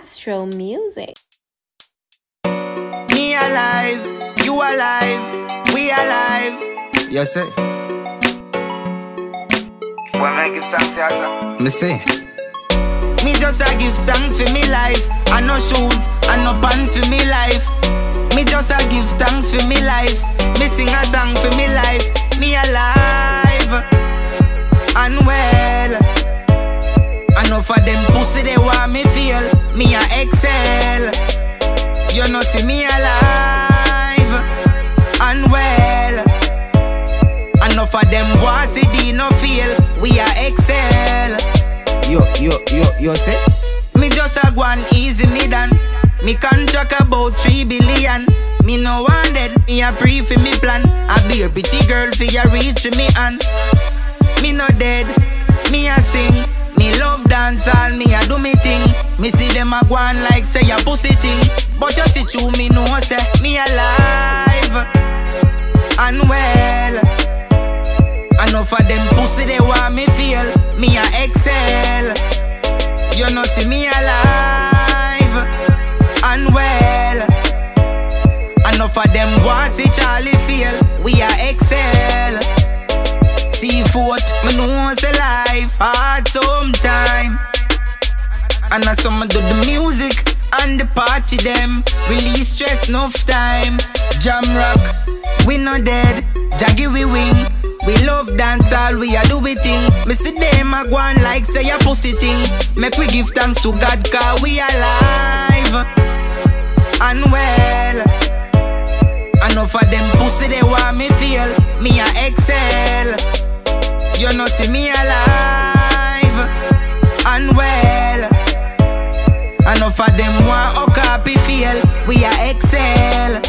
Astro Musiq. Me alive, you alive, we alive. Yes, sir. When I give thanks to Allah, me say. Me just a give thanks for me life. I no shoes, I no pants for me life. Me just a give thanks for me life. Me sing a song for me life. Me alive pussy they want me feel. Me a excel. You know see me alive and well. Enough of them want see the no feel. We are excel. Yo, yo, yo, yo say Me just a go easy me done Me contract about 3 billion Me no want dead, me a pre for me plan I be a pretty girl for ya reach me and Me no dead, me a sing Me see them a go on like say a pussy thing. But you see true, me know say Me alive and well. Enough of them pussy they want me feel. Me a excel. You know see me alive And well. Enough of them want see Charlie feel. We a excel. See foot, me know say life hard sometime And I some do the music and the party them Release stress enough time Jam rock, we no dead Jaggy we wing we love dance all we a do we thing. Me see them a go on like say a pussy thing. Make we give thanks to God cause we alive and well. Enough of them pussy they want me feel. Me a excel. Of them want a copy feel. We a excel.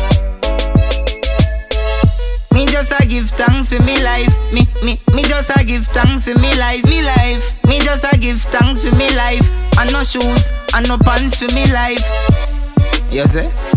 Me just a give thanks for me life. Me, me, me just a give thanks for me life. Me life. Me just a give thanks for me life. And no shoes, and no pants for me life. You see?